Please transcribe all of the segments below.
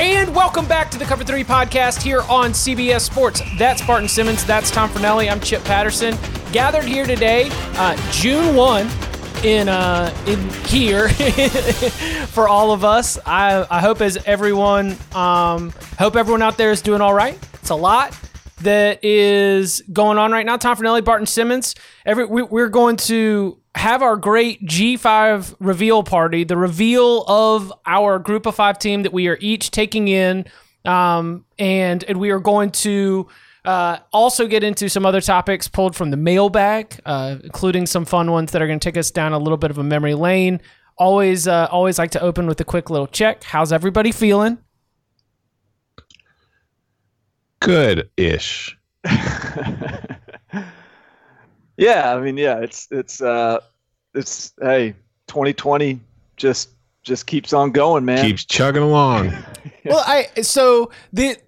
And welcome back to the Cover 3 podcast here on CBS Sports. That's Barton Simmons. That's Tom Fornelli. I'm Chip Patterson. Gathered here today, uh, June 1 in uh, in here for all of us. I, I hope as everyone um, hope everyone out there is doing all right. It's a lot that is going on right now. Tom Fornelli, Barton Simmons. Every we, we're going to have our great G5 reveal party, the reveal of our group of five team that we are each taking in. Um, and, and we are going to uh, also get into some other topics pulled from the mailbag, uh, including some fun ones that are going to take us down a little bit of a memory lane. Always, uh, always like to open with a quick little check. How's everybody feeling? Good ish. Yeah, I mean, yeah, it's it's uh, it's hey, 2020 just just keeps on going, man. Keeps chugging along. well, I so the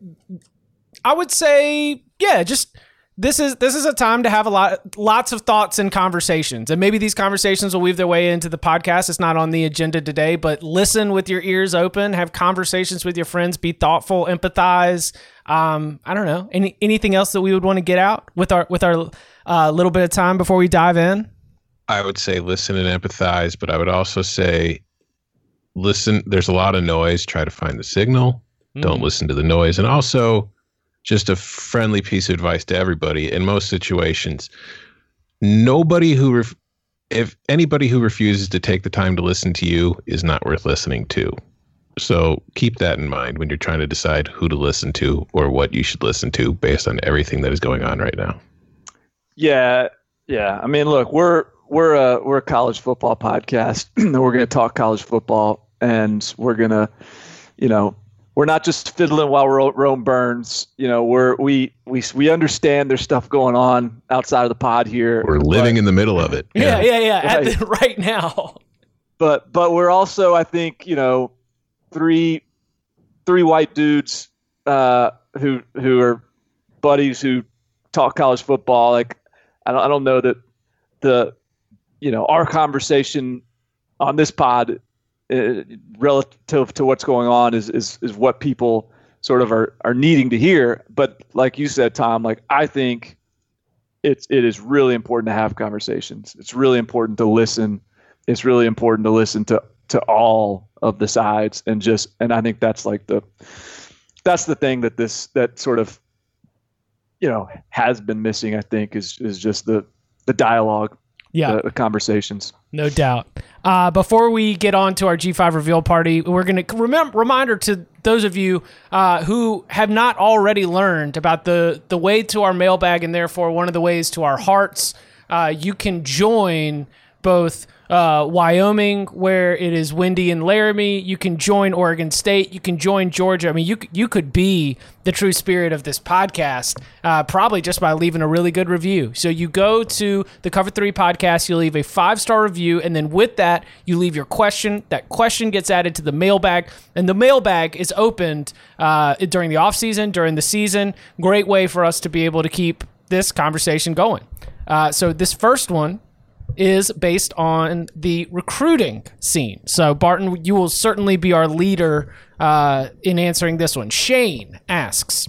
I would say yeah, just this is this is a time to have a lot lots of thoughts and conversations. And maybe these conversations will weave their way into the podcast. It's not on the agenda today, but listen with your ears open, have conversations with your friends, be thoughtful, empathize. Um, I don't know. Any anything else that we would want to get out with our with our uh, little bit of time before we dive in? I would say listen and empathize, but I would also say listen. There's a lot of noise. Try to find the signal. Mm. Don't listen to the noise. And also, just a friendly piece of advice to everybody in most situations nobody who ref- if anybody who refuses to take the time to listen to you is not worth listening to so keep that in mind when you're trying to decide who to listen to or what you should listen to based on everything that is going on right now Yeah, yeah. I mean, look, we're we're a we're a college football podcast. and we're going to talk college football, and we're going to, you know, we're not just fiddling while Ro- Rome burns. You know, we're we we we understand there's stuff going on outside of the pod here. we're living in the middle of it Yeah, yeah, yeah. At Right. the, right now. but but we're also I think you know three three white dudes uh, who who are buddies who talk college football. Like I don't I don't know that the you know our conversation on this pod uh, relative to what's going on is is is what people sort of are are needing to hear. But like you said, Tom, like I think it's it is really important to have conversations. It's really important to listen it's really important to listen to to all of the sides and just and I think that's like the that's the thing that this that sort of you know has been missing I think is is just the the dialogue Yeah. the, the conversations No doubt. Uh, before we get on to our G5 reveal party, we're going to remember reminder to those of you uh, who have not already learned about the the way to our mailbag and therefore one of the ways to our hearts. Uh, you can join both uh, Wyoming, where it is windy in Laramie. You can join Oregon State. You can join Georgia. I mean, you you could be the true spirit of this podcast, uh, probably just by leaving a really good review. So you go to the Cover Three podcast, you leave a five star review, and then with that, you leave your question. That question gets added to the mailbag, and the mailbag is opened uh, during the off season, during the season. Great way for us to be able to keep this conversation going. Uh, so this first one is based on the recruiting scene. So, Barton, you will certainly be our leader uh, in answering this one. Shane asks,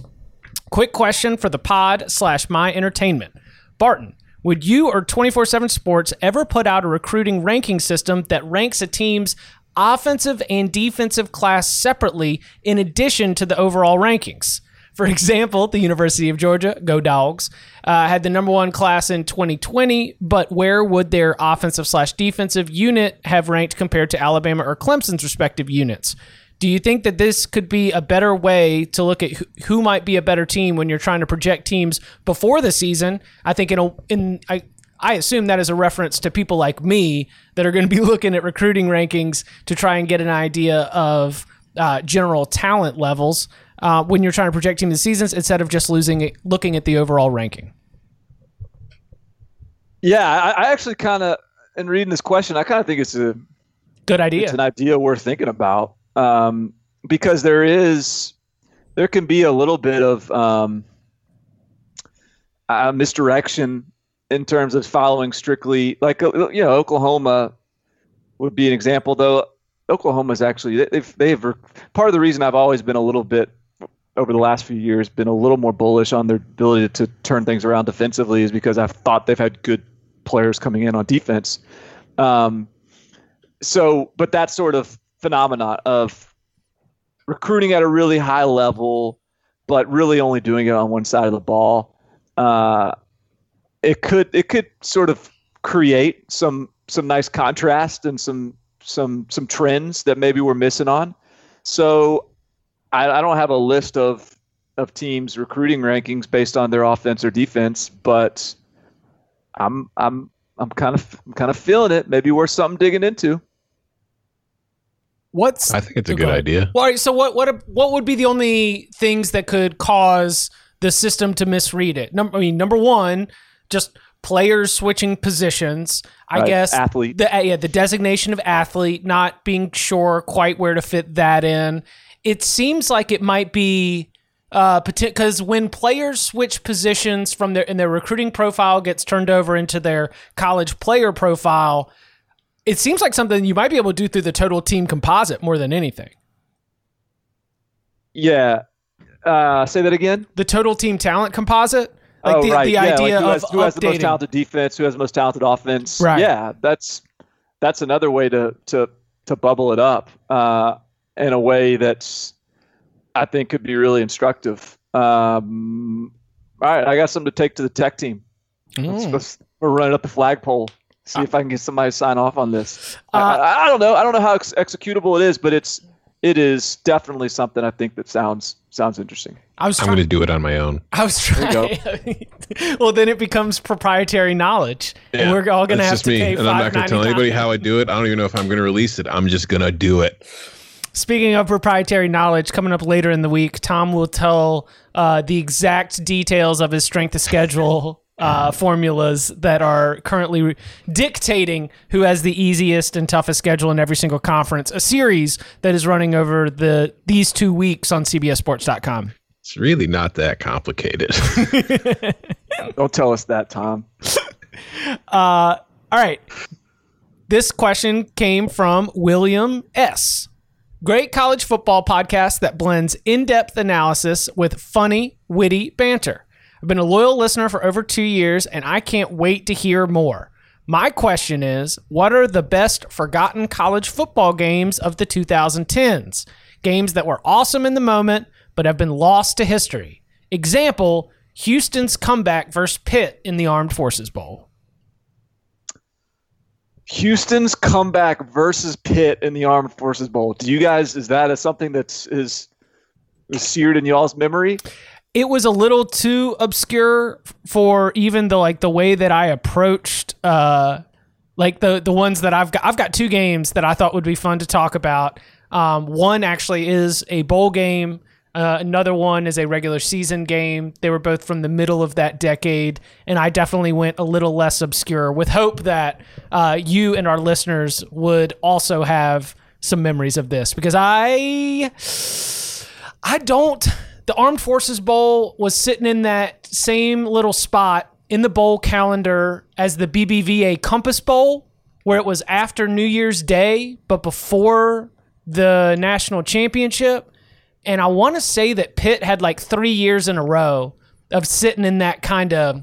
quick question for the pod slash my entertainment. Barton, would you or 24 7 Sports ever put out a recruiting ranking system that ranks a team's offensive and defensive class separately in addition to the overall rankings? For example, the University of Georgia, go dogs, uh, had the number one class in 2020, but where would their offensive slash defensive unit have ranked compared to Alabama or Clemson's respective units? Do you think that this could be a better way to look at who, might be a better team when you're trying to project teams before the season? I think in a, in I I assume that is a reference to people like me that are going to be looking at recruiting rankings to try and get an idea of uh, general talent levels uh, when you're trying to project team the seasons instead of just losing it, looking at the overall ranking. Yeah, I, I actually kind of, in reading this question, I kind of think it's a Good idea. it's an idea worth thinking about um, because there is there can be a little bit of um, uh, misdirection in terms of following strictly like uh, you know Oklahoma would be an example though Oklahoma's actually they've they've part of the reason I've always been a little bit over the last few years been a little more bullish on their ability to turn things around defensively is because I've thought they've had good players coming in on defense. Um, so, but that sort of phenomenon of recruiting at a really high level, but really only doing it on one side of the ball, uh, it could it could sort of create some some nice contrast and some some some trends that maybe we're missing on. So, I, I don't have a list of of teams recruiting rankings based on their offense or defense, but I'm I'm I'm kind of I'm kind of feeling it. Maybe worth something digging into. What's I think it's a oh, good ahead. idea. Well, all right, so what what what would be the only things that could cause the system to misread it? Number, I mean, number one, just players switching positions. I Right, guess athlete. The yeah, the designation of athlete, not being sure quite where to fit that in. It seems like it might be uh because when players switch positions from their and their recruiting profile gets turned over into their college player profile. It seems like something you might be able to do through the total team composite more than anything. Yeah. Uh, say that again. the total team talent composite. Like oh, the, right. the yeah, idea like who of has, who has the most talented defense, who has the most talented offense. Right. Yeah, that's that's another way to to to bubble it up uh, in a way that's I think could be really instructive. Um, all right, I got something to take to the tech team. Let's, Mm. let's we're running up the flagpole. See if I can get somebody to sign off on this. I- Uh, I, I don't know. I don't know how ex- executable it is, but it's it is definitely something I think that sounds sounds interesting. I was I'm trying. going to do it on my own. I was you go. trying. well, then it becomes proprietary knowledge, and we're all going to have just to me, pay and I'm not going to tell anybody how I do it. I don't even know if I'm going to release it. I'm just going to do it. Speaking of proprietary knowledge, coming up later in the week, Tom will tell uh, the exact details of his strength of schedule uh, formulas that are currently re- dictating who has the easiest and toughest schedule in every single conference. A series that is running over the these two weeks on CBSSports.com. It's really not that complicated. Don't tell us that, Tom. All right. This question came from William S. Great college football podcast that blends in depth analysis with funny, witty banter. I've been a loyal listener for over two years and I can't wait to hear more. My question is what are the best forgotten college football games of the 2010s? Games that were awesome in the moment but have been lost to history. Example Houston's comeback versus Pitt in the Armed Forces Bowl. Houston's comeback versus Pitt in the Armed Forces Bowl. Do you guys is that a, something that's is, is seared in y'all's memory? it was a little too obscure for even the like the way that I approached uh like the the ones that I've got I've got two games that I thought would be fun to talk about. Um, one actually is a bowl game. Uh, another one is a regular season game. They were both from the middle of that decade, and I definitely went a little less obscure with hope that uh, you and our listeners would also have some memories of this because I I don't. The Armed Forces Bowl was sitting in that same little spot in the bowl calendar as the BBVA Compass Bowl, where it was after New Year's Day, but before the national championship. And I want to say that Pitt had like three years in a row of sitting in that kind of,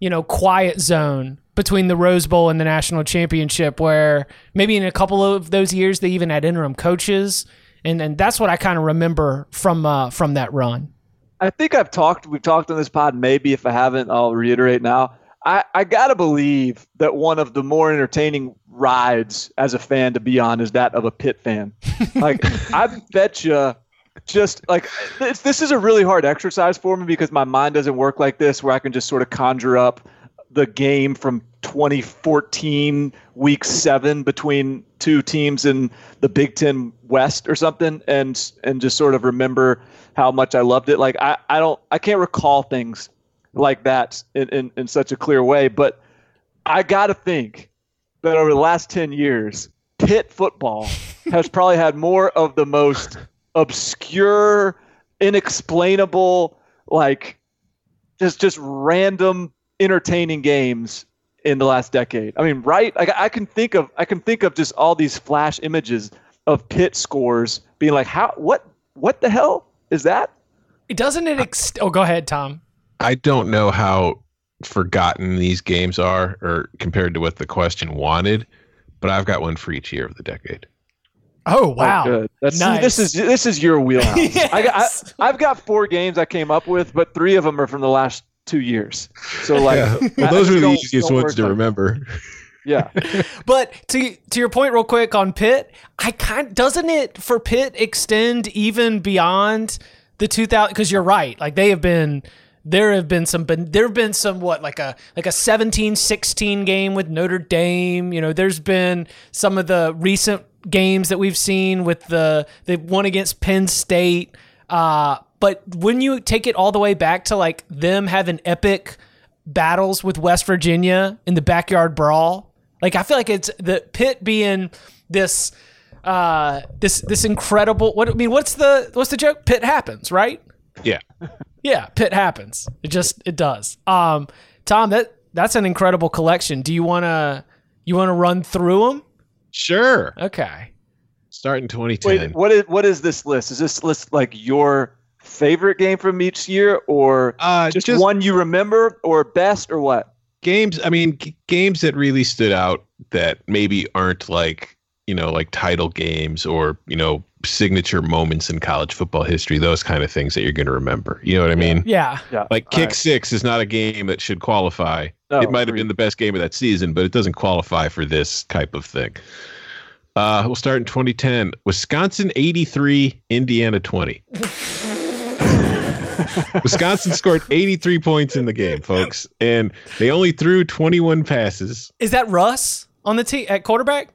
you know, quiet zone between the Rose Bowl and the national championship, where maybe in a couple of those years they even had interim coaches and and that's what I kind of remember from uh, from that run. I think I've talked. We've talked on this pod. Maybe if I haven't, I'll reiterate now. I, I gotta believe that one of the more entertaining rides as a fan to be on is that of a Pitt fan. Like I bet you, just like this, this is a really hard exercise for me because my mind doesn't work like this, where I can just sort of conjure up the game from 2014 week seven between two teams in the Big Ten West or something, and and just sort of remember how much I loved it. Like I, I don't I can't recall things like that in, in, in such a clear way, but I gotta think that over the last ten years, Pitt football has probably had more of the most obscure, inexplainable, like just just random entertaining games in the last decade. I mean, right? Like I can think of I can think of just all these flash images of Pitt scores being like, how what what the hell is that? It doesn't it ex- Oh, go ahead, Tom. I don't know how forgotten these games are or compared to what the question wanted, but I've got one for each year of the decade. Oh, oh wow! Oh, good. That's, nice. see, this is this is your wheelhouse. I got, Yes. I, I've got four games I came up with, but three of them are from the last two years. So like, Well, those are the easiest ones to like- remember. Yeah, But to to your point, real quick on Pitt, I kind doesn't it for Pitt extend even beyond the 2000? Because you're right, like they have been. There have been some, but there have been some what like a like a 17-16 game with Notre Dame. You know, there's been some of the recent games that we've seen with the they won against Penn State. Uh, but when you take it all the way back to like them having epic battles with West Virginia in the backyard brawl. Like I feel like it's the Pitt being this uh this this incredible what I mean what's the what's the joke? Pitt happens, right? Yeah. Yeah, Pitt happens. It just it does. Um Tom, that that's an incredible collection. Do you want to you want to run through them? Sure. Okay. Starting 2010. wait, what is what is this list? Is this list like your favorite game from each year, or uh, just, just, one you remember, or best, or what? games. I mean, g- games that really stood out that maybe aren't like you know like title games or you know signature moments in college football history. Those kind of things that you're going to remember. You know what I mean? Yeah. Yeah, Like kick right. six is not a game that should qualify. No, it might have been the best game of that season, but it doesn't qualify for this type of thing. Uh, we'll start in 2010. Wisconsin 83, Indiana 20. Wisconsin scored 83 points in the game, folks, and they only threw 21 passes. Is that Russ on the team at quarterback?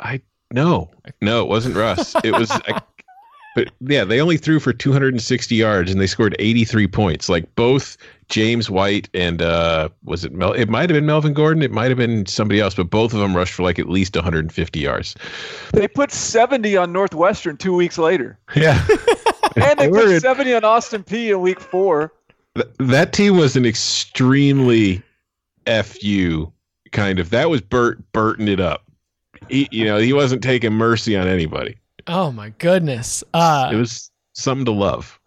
I no, no, it wasn't Russ. It was, I, but yeah, they only threw for 260 yards and they scored 83 points. Like both James White and uh, was it Mel? It might have been Melvin Gordon. It might have been somebody else, but both of them rushed for like at least 150 yards. They put seventy on Northwestern two weeks later, Yeah, and they They put seventy on Austin Peay in week four. Th- that team was an extremely fu kind of. That was Burt Burton it up. He, you know, he wasn't taking mercy on anybody. Oh my goodness. Uh it was something to love.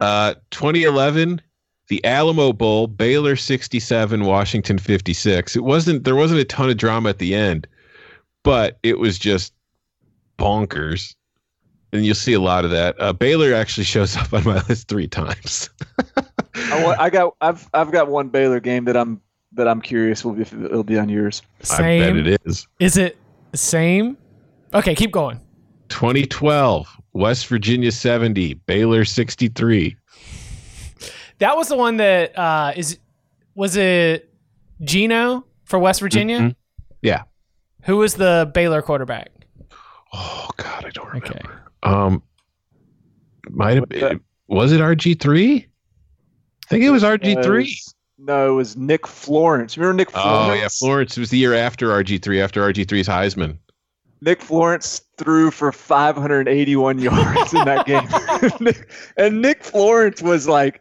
Uh, 2011, the Alamo Bowl, Baylor 67, Washington 56. It wasn't there wasn't a ton of drama at the end, but it was just bonkers. And you'll see a lot of that. Uh, Baylor actually shows up on my list three times. I, I got I've I've got one Baylor game that I'm that I'm curious will be if it'll be on yours. same. I bet it is. Is it the same? Okay, keep going. 2012, West Virginia 70, Baylor 63. That was the one that uh is was it Geno for West Virginia? Mhm. Yeah. Who was the Baylor quarterback? Oh God, I don't remember. Okay. Um, might have been. Was it RG three? I think it was RG It three. No, it was Nick Florence. Remember Nick Florence? Oh yeah, Florence. Was the year after RG three, after RG 3s Heisman. Nick Florence threw for 581 yards in that game. And Nick Florence was like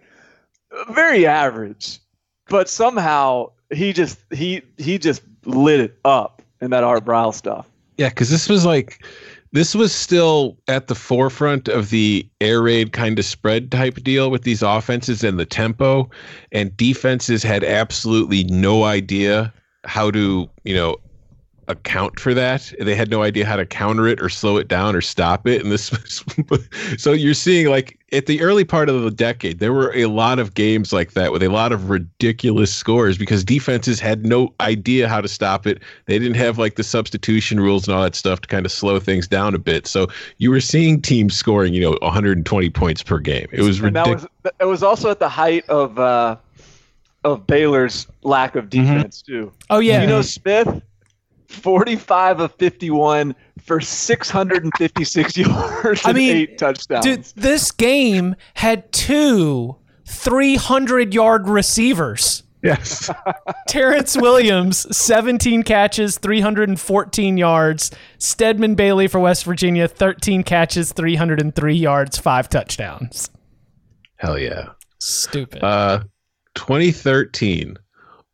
very average, but somehow he just he he just lit it up in that Art Briles stuff. Yeah, because this was like, this was still at the forefront of the air raid kind of spread type deal with these offenses and the tempo, and defenses had absolutely no idea how to, you know, account for that. They had no idea how to counter it or slow it down or stop it. And this was, so you're seeing like at the early part of the decade, there were a lot of games like that with a lot of ridiculous scores because defenses had no idea how to stop it. They didn't have like the substitution rules and all that stuff to kind of slow things down a bit. So you were seeing teams scoring, you know, 120 points per game. It was that ridiculous. was it was also at the height of uh, of Baylor's lack of Mm-hmm. defense too. Oh yeah. You know Smith, forty five of fifty one for six hundred and fifty six yards I and mean, eight touchdowns. Dude, this game had two 300 yard receivers. Yes. Terrence Williams, 17 catches, 314 yards. Stedman Bailey for West Virginia, 13 catches, 303 yards, five touchdowns. Hell yeah. Stupid. Uh, 2013,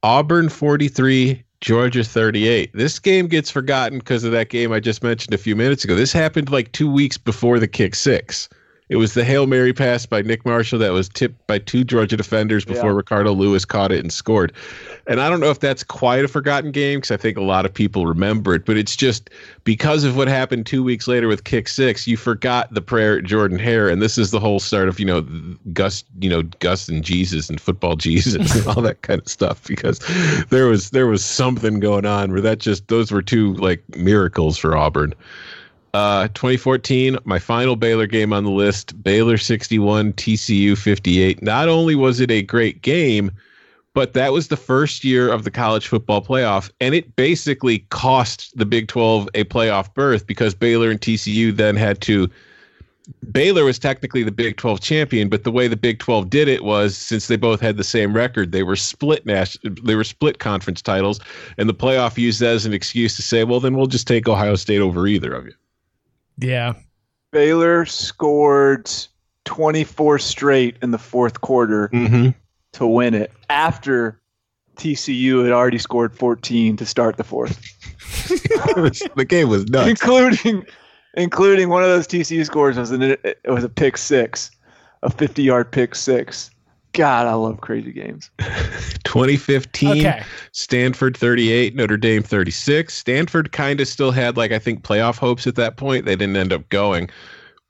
Auburn 43, Georgia 38. This game gets forgotten because of that game I just mentioned a few minutes ago. This happened like two weeks before the kick six. It was the Hail Mary pass by Nick Marshall that was tipped by two Georgia defenders before Yeah. Ricardo Louis caught it and scored. And I don't know if that's quite a forgotten game because I think a lot of people remember it, but it's just because of what happened two weeks later with kick six, you forgot the prayer at Jordan Hare. And this is the whole start of, you know, Gus, you know, Gus and Jesus and football Jesus and all that kind of stuff because there was there was something going on where that just those were two like miracles for Auburn. Uh, 2014, my final Baylor game on the list, Baylor 61, TCU 58. Not only was it a great game, but that was the first year of the college football playoff, and it basically cost the Big 12 a playoff berth because Baylor and TCU then had to. Baylor was technically the Big 12 champion, but the way the Big 12 did it was since they both had the same record, they were split nas- they were split conference titles, and the playoff used that as an excuse to say, well, then we'll just take Ohio State over either of you. Yeah. Baylor scored twenty four straight in the fourth quarter Mm-hmm. to win it after TCU had already scored fourteen to start the fourth, the game was nuts. including including one of those TCU scores was an it was a pick six, a fifty yard pick six. God, I love crazy games. 2015, Okay. Stanford 38, Notre Dame 36. Stanford kind of still had like I think playoff hopes at that point. They didn't end up going.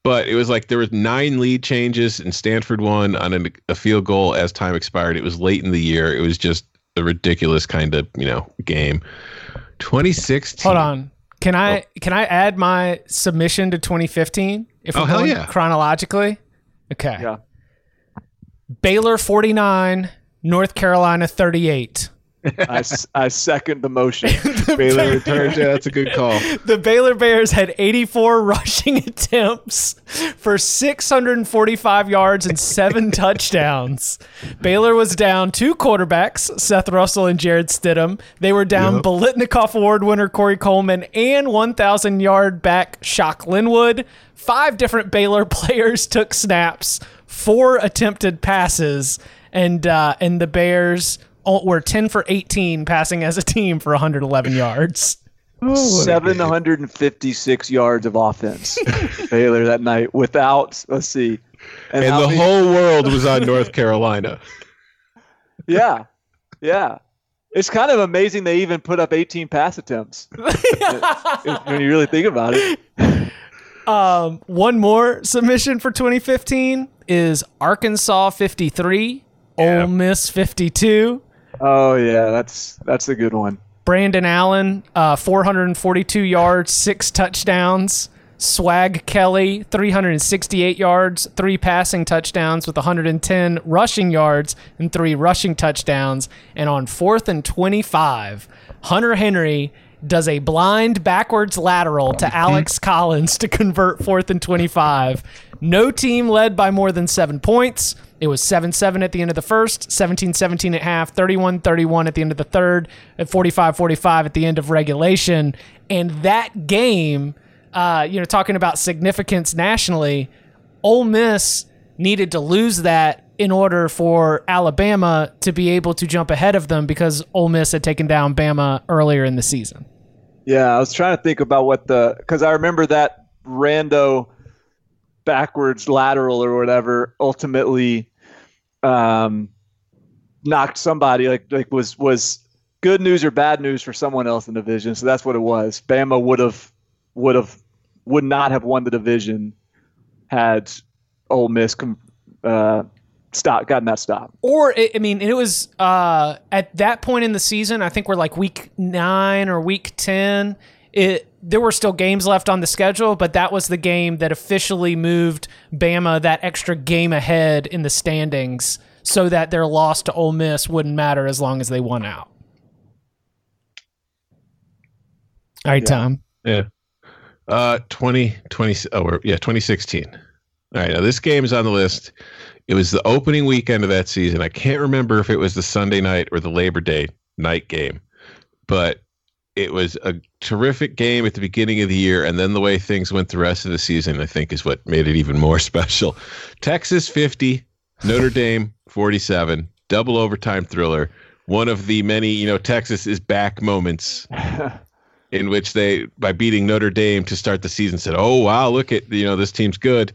But it was like there was nine lead changes and Stanford won on a, a field goal as time expired. It was late in the year. It was just a ridiculous kind of, you know, game. 2016. Hold on. Can I Oh. can I add my submission to 2015? If Oh, we're hell going yeah. chronologically. Okay. Yeah. Baylor 49, North Carolina 38. I, I second the motion. Baylor returns. Yeah, that's a good call. The Baylor Bears had 84 rushing attempts for 645 yards and seven touchdowns. Baylor was down two quarterbacks, Seth Russell and Jarrett Stidham. They were down Yep. Biletnikoff Award winner Corey Coleman and 1,000 yard back Shock Linwood. Five different Baylor players took snaps, four attempted passes, and uh, and the Bears were 10 for 18 passing as a team for 111 yards. Seven hundred and fifty six yards of offense. Baylor that night without let's see. And how the many- whole world was on North Carolina. Yeah. Yeah. It's kind of amazing they even put up 18 pass attempts. when you really think about it. Um, one more submission for 2015 is Arkansas 53, Yeah. Ole Miss 52. Oh yeah, that's that's a good one. Brandon Allen, uh, 442 yards, six touchdowns. Swag Kelly, 368 yards, three passing touchdowns with 110 rushing yards and three rushing touchdowns. And on fourth and 25, Hunter Henry does a blind backwards lateral to Alex Collins to convert fourth and 25. No team led by more than seven points. It was 7 7 at the end of the first, 17 17 at half, 31 31 at the end of the third, and 45 45 at the end of regulation. And that game, uh, you know, talking about significance nationally, Ole Miss needed to lose that in order for Alabama to be able to jump ahead of them because Ole Miss had taken down Bama earlier in the season. Yeah, I was trying to think about what the because I remember that rando backwards lateral or whatever ultimately um, knocked somebody like like was was good news or bad news for someone else in the division. So that's what it was. Bama would have would have would not have won the division had Ole Miss com- uh, stop gotten that stop. Or I mean, it was uh, at that point in the season. I think we're like week nine or week ten. It there were still games left on the schedule, but that was the game that officially moved Bama that extra game ahead in the standings, so that their loss to Ole Miss wouldn't matter as long as they won out. All right, Tom. Yeah. Uh, 20, 20, oh, yeah, 2016. All right. Now, this game is on the list. It was the opening weekend of that season. I can't remember if it was the Sunday night or the Labor Day night game, but it was a terrific game at the beginning of the year. And then the way things went the rest of the season, I think, is what made it even more special. Texas 50, Notre Dame 47, double overtime thriller. One of the many, you know, Texas is back moments in which they by beating Notre Dame to start the season said, "Oh wow, look at you know this team's good."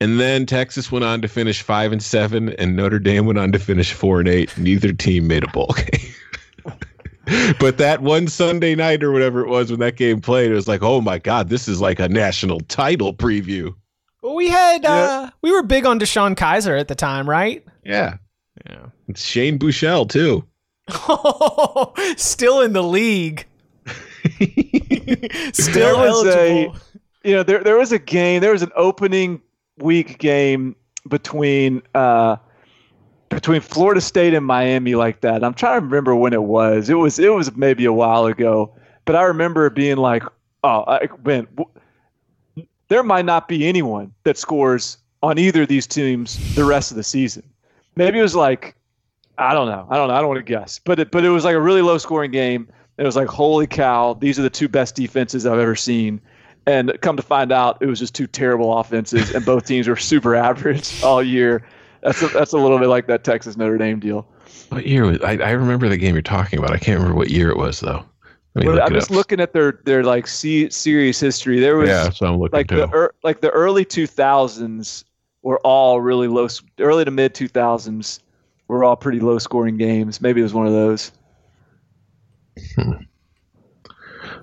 And then Texas went on to finish 5 and 7 and Notre Dame went on to finish 4 and 8. Neither team made a bowl game. but that one Sunday night or whatever it was when that game played, it was like, "Oh my god, this is like a national title preview." Well, we had uh, we were big on DeShone Kizer at the time, right? Yeah. Yeah. It's Shane Buechele too. Still in the league. There Still was a- you know, there there was a game. There was an opening week game between uh, between Florida State and Miami like that. I'm trying to remember when it was. It was it was maybe a while ago, but I remember being like, oh, I, man, w- there might not be anyone that scores on either of these teams the rest of the season. Maybe it was like, I don't know, I don't know, I don't want to guess, but it, but it was like a really low scoring game. It was like, holy cow, these are the two best defenses I've ever seen. And come to find out, it was just two terrible offenses, and both teams were super average all year. That's a, that's a little bit like that Texas Notre Dame deal. What year was I, I remember the game you're talking about. I can't remember what year it was though. Well, look I'm just up. looking at their their like se- series history. There was yeah, so I'm looking like too. the er, like the early 2000s were all really low. Early to mid 2000s were all pretty low scoring games. Maybe it was one of those.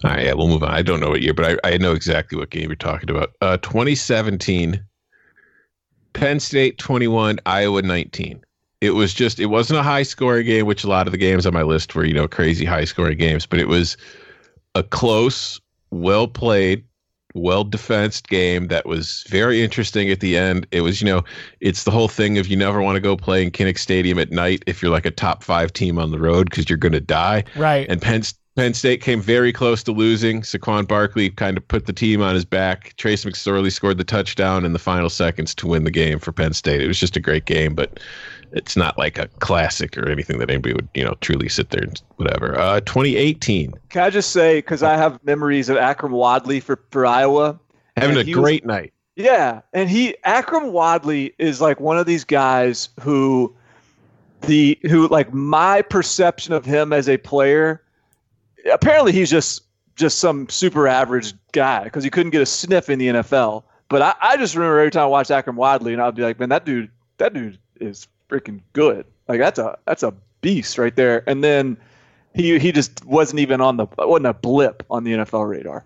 All right, yeah, we'll move on. I don't know what year, but I, I know exactly what game you're talking about. Uh, 2017, Penn State 21, Iowa 19. It was just, it wasn't a high scoring game, which a lot of the games on my list were, you know, crazy high scoring games, but it was a close, well played, well defensed game that was very interesting at the end. It was, you know, it's the whole thing of you never want to go play in Kinnick Stadium at night if you're like a top five team on the road because you're going to die. Right. And Penn, Penn State came very close to losing. Saquon Barkley kind of put the team on his back. Trace McSorley scored the touchdown in the final seconds to win the game for Penn State. It was just a great game, but it's not like a classic or anything that anybody would, you know, truly sit there and whatever. Uh, 2018, Can I just say because I have memories of Akrum Wadley for for Iowa. having a he was- great night. Yeah, and he Akrum Wadley is like one of these guys who the who like my perception of him as a player apparently he's just just some super average guy because he couldn't get a sniff in the NFL. But I, I just remember every time I watched Akrum Wadley and I'd be like, man, that dude that dude is freaking good. Like that's a that's a beast right there. And then he he just wasn't even on the wasn't a blip on the NFL radar.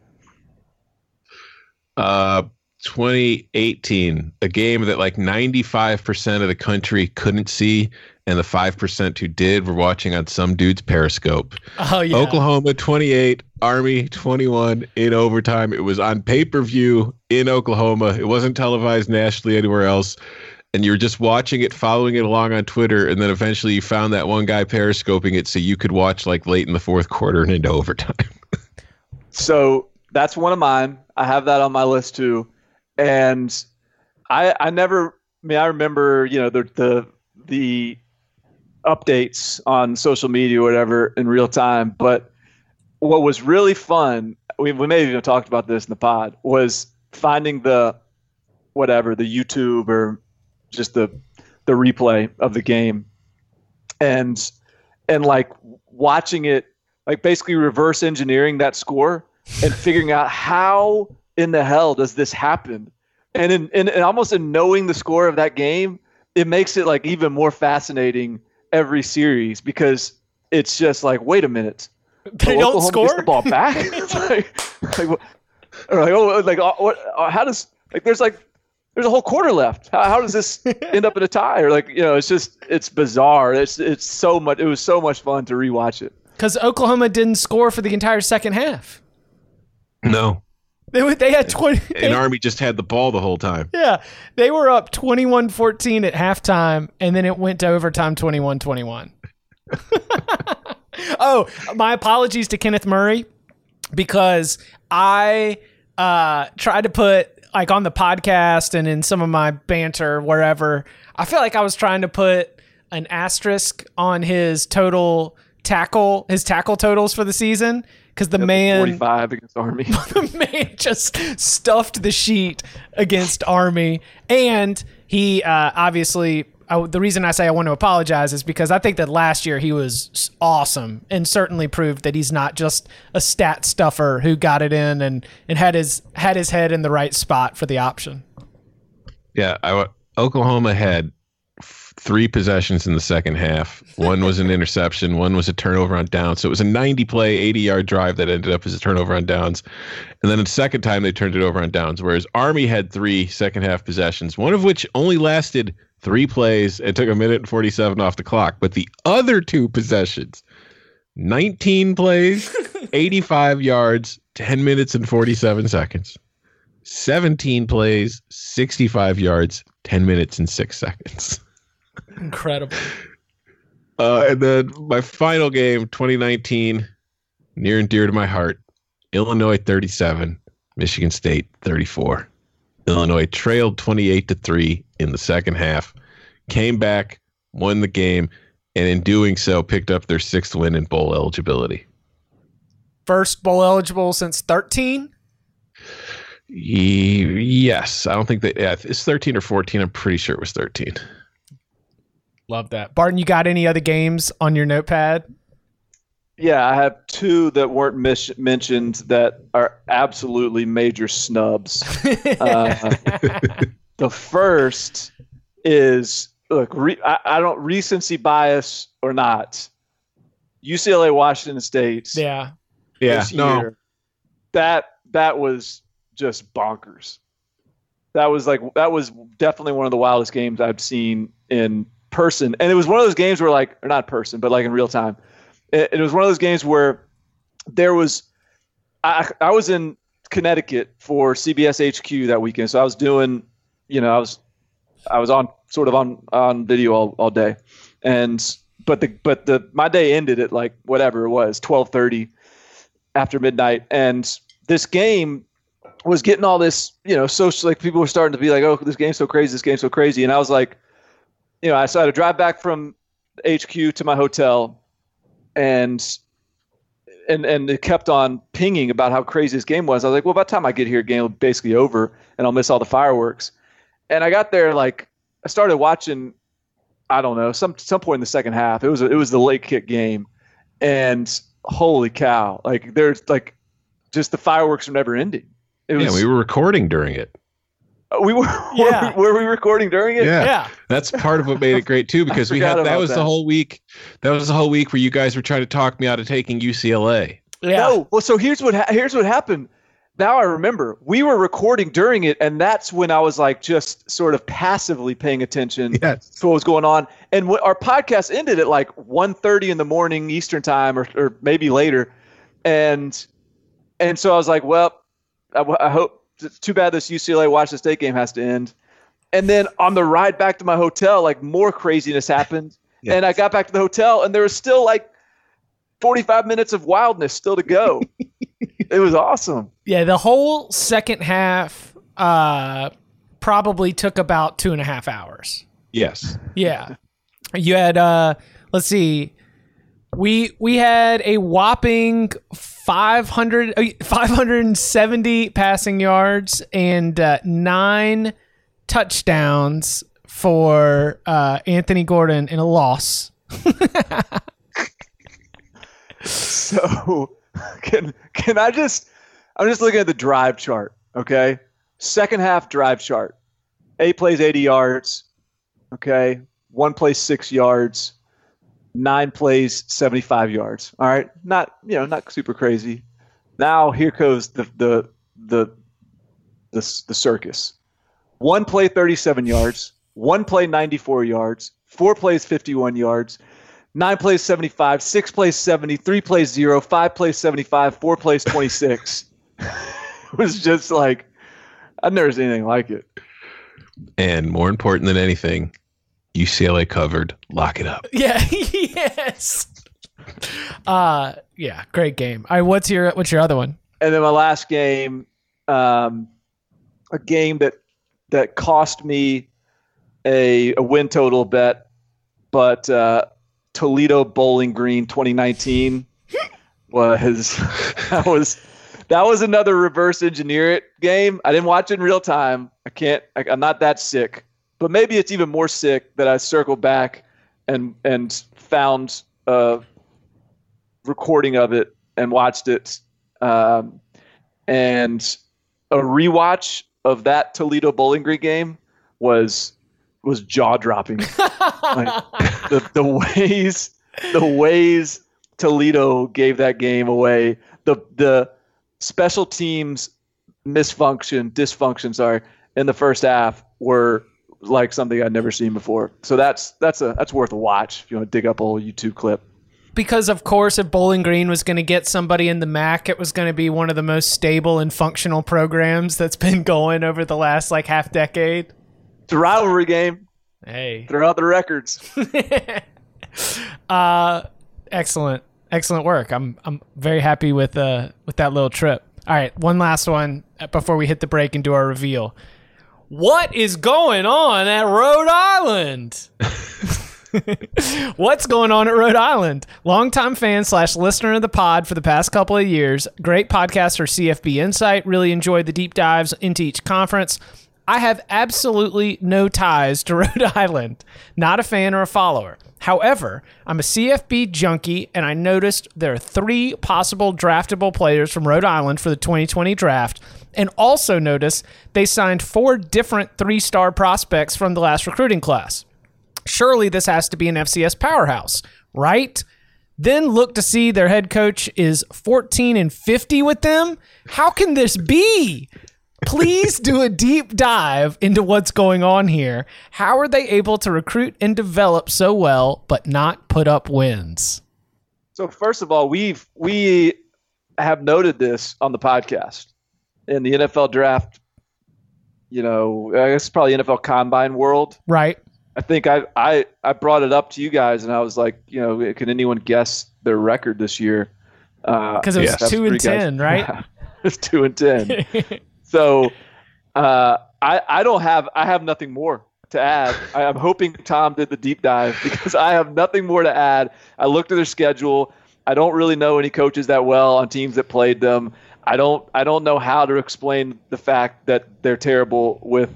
Uh, 2018, a game that like 95% of the country couldn't see, and the 5% who did were watching on some dude's Periscope. Oh yeah. Oklahoma 28, Army 21 in overtime. It was on pay per view in Oklahoma. It wasn't televised nationally anywhere else. And you were just watching it, following it along on Twitter, and then eventually you found that one guy periscoping it so you could watch like late in the fourth quarter and into overtime. So that's one of mine. I have that on my list too. And I I never I mean I remember, you know, the the the updates on social media or whatever in real time, but what was really fun, we, we may have even talked about this in the pod, was finding the whatever, the YouTube or just the the replay of the game. And and like watching it like basically reverse engineering that score and figuring out how in the hell does this happen? And in, in and almost in knowing the score of that game it makes it like even more fascinating every series because it's just like, wait a minute, They Oh, don't Oklahoma gets score. the ball back. Like, like, like, oh, like, uh, what? uh, How does like? There's like, there's a whole quarter left. How, how does this end up in a tie? Or like, you know, it's just, it's bizarre. It's, it's so much. It was so much fun to rewatch it. Because Oklahoma didn't score for the entire second half. No. They were- they had twenty. And Army just had the ball the whole time. Yeah, they were up 21-14 at halftime, and then it went to overtime 21-21. oh, my apologies to Kenneth Murray because I uh, tried to put like on the podcast and in some of my banter wherever. I feel like I was trying to put an asterisk on his total tackle, his tackle totals for the season because the man 45 against Army. the man just stuffed the sheet against Army, and he uh, obviously. I, the reason I say I want to apologize is because I think that last year he was awesome and certainly proved that he's not just a stat stuffer who got it in and, and had his had his head in the right spot for the option. Yeah, I, Oklahoma had f- three possessions in the second half. One was an interception, one was a turnover on downs. So it was a 90 play, 80 yard drive that ended up as a turnover on downs. And then the second time they turned it over on downs, whereas Army had three second half possessions, one of which only lasted three plays and took a minute and 47 off the clock. But the other two possessions, 19 plays, 85 yards, 10 minutes and 47 seconds. 17 plays, 65 yards, 10 minutes and 6 seconds. Incredible. Uh, and then my final game, 2019, near and dear to my heart Illinois 37, Michigan State 34. Illinois trailed 28 to 3 in the second half, came back, won the game, and in doing so, picked up their sixth win in bowl eligibility. First bowl eligible since 13. Yes, I don't think that. Yeah, it's 13 or 14. I'm pretty sure it was 13. Love that. Barton, you got any other games on your notepad? Yeah, I have two that weren't mis- mentioned that are absolutely major snubs. Uh, the first is look, re- I, I don't recency bias or not. UCLA Washington State yeah. Yeah, this no, year, that that was just bonkers. That was like that was definitely one of the wildest games I've seen in person, and it was one of those games where like or not person, but like in real time. It, it was one of those games where there was I I was in Connecticut for CBS HQ that weekend, so I was doing you know I was I was on sort of on on video all, all day, and but the but the my day ended at like whatever it was twelve thirty after midnight, and this game was getting all this you know social like people were starting to be like oh this game's so crazy this game's so crazy, and I was like you know I so I had to drive back from HQ to my hotel, and and and it kept on pinging about how crazy this game was. I was like, well, by the time I get here, game will basically over, and I'll miss all the fireworks. And I got there like I started watching. I don't know some some point in the second half. It was a, it was the late kick game, and holy cow! Like there's like just the fireworks are never ending. It was yeah, we were recording during it. Uh, we were Yeah. were, we, were we recording during it? Yeah. Yeah. That's part of what made it great too, because we had that was that. the whole week. That was the whole week where you guys were trying to talk me out of taking UCLA. Yeah. No. Well, so here's what ha- here's what happened. Now I remember we were recording during it, and that's when I was like just sort of passively paying attention Yes. to what was going on. And wh- our podcast ended at like 1.30 in the morning Eastern time, or, or maybe later. And and so I was like, well, I, w- I hope. It's too bad this UCLA Washington State game has to end. And then on the ride back to my hotel, like more craziness happened. Yes. And I got back to the hotel, and there was still like 45 minutes of wildness still to go. it was awesome. Yeah, the whole second half uh, probably took about two and a half hours. Yes. Yeah, you had uh, let's see, we we had a whopping 500, uh, 570 passing yards and uh, nine touchdowns for uh, Anthony Gordon in a loss. So can can I just I'm just looking at the drive chart, okay? Second half drive chart. Eight plays 80 yards. Okay. One plays six yards. Nine plays, 75 yards. All right, not you know not super crazy. Now here goes the the the the, the circus. One play, 37 yards. One play, 94 yards. Four plays, 51 yards. Nine plays, 75. Six plays, 70. Three plays, zero. Five plays, 75. Four plays, 26. it was just like I've never seen anything like it. And more important than anything, UCLA covered. Lock it up. Yeah. yes. Uh yeah, great game. All right, what's your what's your other one? And then my last game, um, a game that that cost me a, a win total bet, but uh, Toledo Bowling Green 2019 was that was that was another reverse engineer it game. I didn't watch it in real time. I can't. I, I'm not that sick, but maybe it's even more sick that I circled back and and found a recording of it and watched it. Um, and a rewatch of that Toledo Bowling Green game was was jaw dropping. like, the the ways the ways Toledo gave that game away. The the special teams misfunction, dysfunction, sorry, in the first half were like something I'd never seen before. So that's that's a that's worth a watch if you want to dig up a whole YouTube clip. Because of course, if Bowling Green was going to get somebody in the MAC, it was going to be one of the most stable and functional programs that's been going over the last like half decade. It's a rivalry game. Hey, Throw out the records. uh, excellent, excellent work. I'm I'm very happy with uh with that little trip. All right, one last one before we hit the break and do our reveal. What is going on at Rhode Island? What's going on at Rhode Island? Longtime fan slash listener of the pod for the past couple of years. Great podcast for CFB Insight. Really enjoyed the deep dives into each conference. I have absolutely no ties to Rhode Island. Not a fan or a follower. However, I'm a CFB junkie, and I noticed there are three possible draftable players from Rhode Island for the 2020 draft, and also noticed they signed four different three star prospects from the last recruiting class surely this has to be an FCS powerhouse, right? Then look to see their head coach is 14 and 50 with them. How can this be? Please do a deep dive into what's going on here. How are they able to recruit and develop so well but not put up wins? So first of all, we've we have noted this on the podcast in the NFL draft. You know, I guess probably NFL Combine world. Right? I think I, I I brought it up to you guys, and I was like, you know, can anyone guess their record this year? Because uh, it was two and Three guys. ten, right? it's two and ten. So uh, I I don't have I have nothing more to add. I, I'm hoping Tom did the deep dive because I have nothing more to add. I looked at their schedule. I don't really know any coaches that well on teams that played them. I don't I don't know how to explain the fact that they're terrible with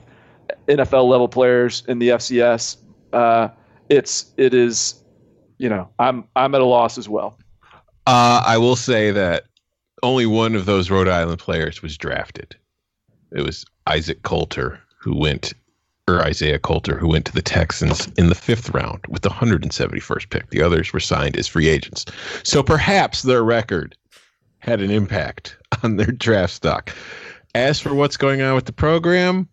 NFL level players in the FCS. Uh, it's it is, you know, I'm I'm at a loss as well. Uh, I will say that only one of those Rhode Island players was drafted. It was Isaac Coulter who went, or Isaiah Coulter who went to the Texans in the fifth round with the 171st pick. The others were signed as free agents. So perhaps their record had an impact on their draft stock. As for what's going on with the program,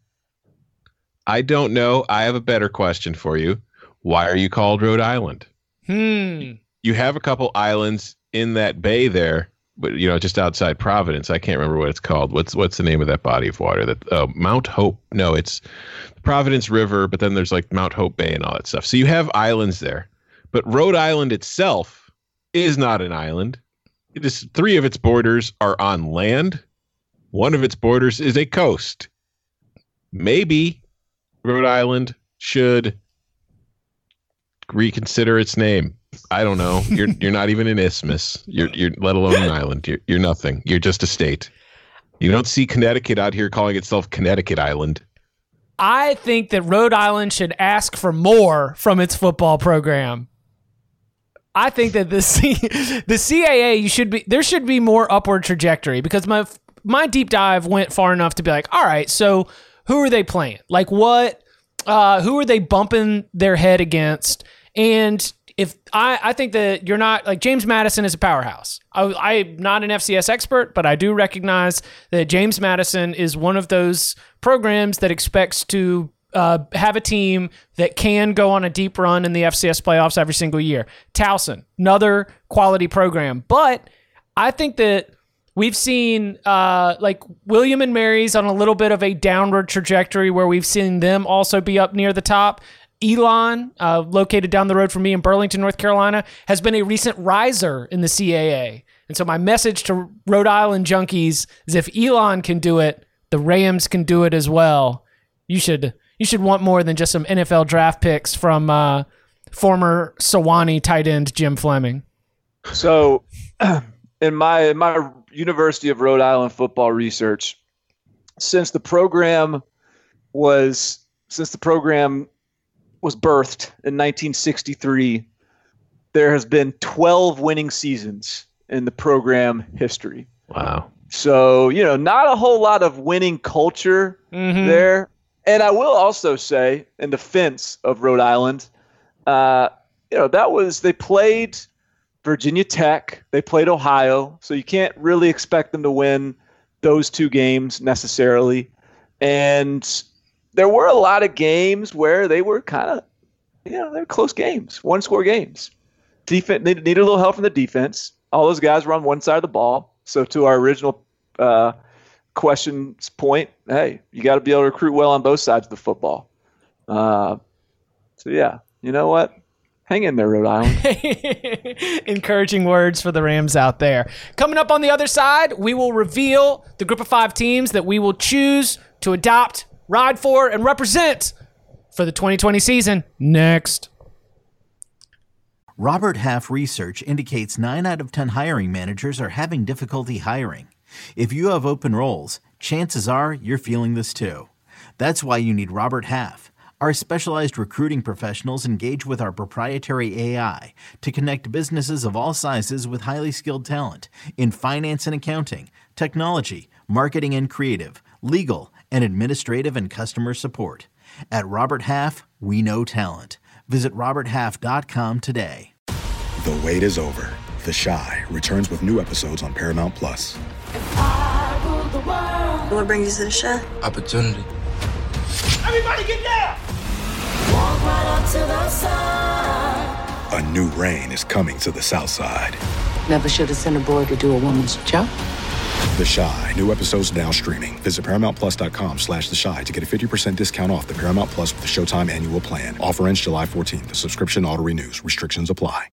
I don't know. I have a better question for you. Why are you called Rhode Island? Hmm. you have a couple islands in that bay there, you know, just outside Providence. I can't remember what it's called. What's what's the name of that body of water? That uh, Mount Hope? No, it's Providence River. But then there's like Mount Hope Bay and all that stuff. So you have islands there, but Rhode Island itself is not an island. It is three of its borders are on land. One of its borders is a coast. Maybe Rhode Island should reconsider its name. I don't know. You're you're not even an isthmus. You're you're let alone an island. You're you're nothing. You're just a state. You don't see Connecticut out here calling itself Connecticut Island. I think that Rhode Island should ask for more from its football program. I think that the C, the CAA you should be there should be more upward trajectory because my my deep dive went far enough to be like, all right, so who are they playing? Like what? Uh, who are they bumping their head against? And if I, I think that you're not like James Madison is a powerhouse. I, I'm not an FCS expert, but I do recognize that James Madison is one of those programs that expects to uh, have a team that can go on a deep run in the FCS playoffs every single year. Towson, another quality program, but I think that we've seen uh, like William and Mary's on a little bit of a downward trajectory where we've seen them also be up near the top. Elon, uh, located down the road from me in Burlington, North Carolina, has been a recent riser in the CAA. And so my message to Rhode Island junkies is if Elon can do it, the Rams can do it as well. You should you should want more than just some NFL draft picks from uh, former Sewanee tight end Jim Fleming. So, in my in my University of Rhode Island football research, since the program was since the program was birthed in 1963, there has been 12 winning seasons in the program history. Wow. So, you know, not a whole lot of winning culture Mm-hmm. there. And I will also say, in defense of Rhode Island, uh, you know, that was, they played Virginia Tech, they played Ohio. So you can't really expect them to win those two games necessarily. And there were a lot of games where they were kind of, you know, they were close games, one score games. Defense needed, needed a little help from the defense. All those guys were on one side of the ball. So to our original uh, question's point, hey, you got to be able to recruit well on both sides of the football. Uh, so yeah, you know what? Hang in there, Rhode Island. Encouraging words for the Rams out there. Coming up on the other side, we will reveal the group of five teams that we will choose to adopt, ride for, and represent for the 2020 season next. Robert Half research indicates 9 out of 10 hiring managers are having difficulty hiring. If you have open roles, chances are you're feeling this too. That's why you need Robert Half. Our specialized recruiting professionals engage with our proprietary AI to connect businesses of all sizes with highly skilled talent in finance and accounting, technology, marketing and creative, legal, and administrative and customer support. At Robert Half, we know talent. Visit RobertHalf.com today. The wait is over. The Chi returns with new episodes on Paramount Plus. What brings you to the show? Opportunity. Everybody get down! Walk right up to the side. A new reign is coming to the South Side. Never should have sent a boy to do a woman's job. The Chi. New episodes now streaming. Visit ParamountPlus.com slash The Chi to get a 50% discount off the Paramount Plus with the Showtime annual plan. Offer ends July 14th. The subscription auto-renews. Restrictions apply.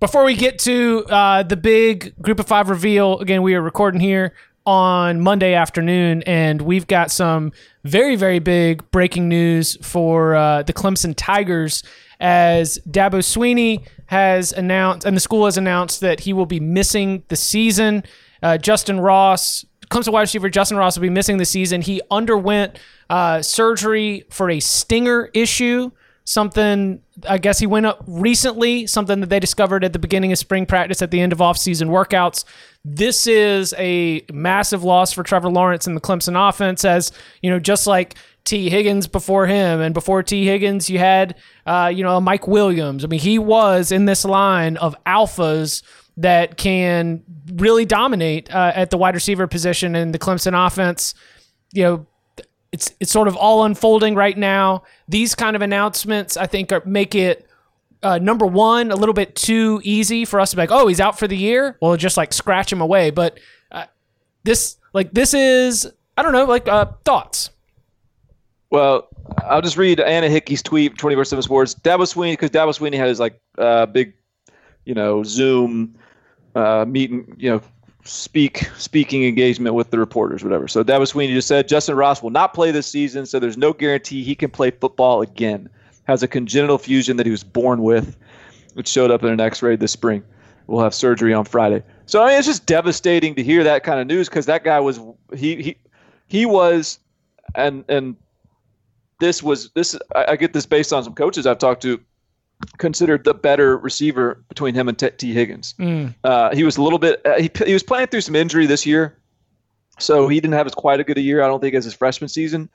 Before we get to uh, the big group of five reveal, again, we are recording here on Monday afternoon, and we've got some very, very big breaking news for uh, the Clemson Tigers as Dabo Swinney has announced, and the school has announced that he will be missing the season. Uh, Justyn Ross, Clemson wide receiver Justyn Ross, will be missing the season. He underwent uh, surgery for a stinger issue something I guess he went up recently, something that they discovered at the beginning of spring practice at the end of offseason workouts. This is a massive loss for Trevor Lawrence and the Clemson offense as, you know, just like Tee Higgins before him and before Tee Higgins, you had, uh, you know, Mike Williams. I mean, he was in this line of alphas that can really dominate uh, at the wide receiver position in the Clemson offense. You know, it's it's sort of all unfolding right now. These kind of announcements, I think, are, make it uh, number one a little bit too easy for us to be like, oh, he's out for the year. Well, just like scratch him away. But uh, this, like, this is I don't know, like uh, thoughts. Well, I'll just read Anna Hickey's tweet, 24 7 Sports. Dabo Swinney, because Dabo Swinney had his like uh, big, you know, Zoom uh, meeting, you know, speak speaking engagement with the reporters, whatever. So Dabo Swinney just said Justyn Ross will not play this season, so there's no guarantee he can play football again. Has a congenital fusion that he was born with, which showed up in an X-ray this spring. We'll have surgery on Friday. So I mean, it's just devastating to hear that kind of news because that guy was he he he was, and and this was this I, I get this based on some coaches I've talked to considered the better receiver between him and T. Tee Higgins. Uh, he was a little bit. Uh, he he was playing through some injury this year, so he didn't have as quite a good a year. I don't think as his freshman season.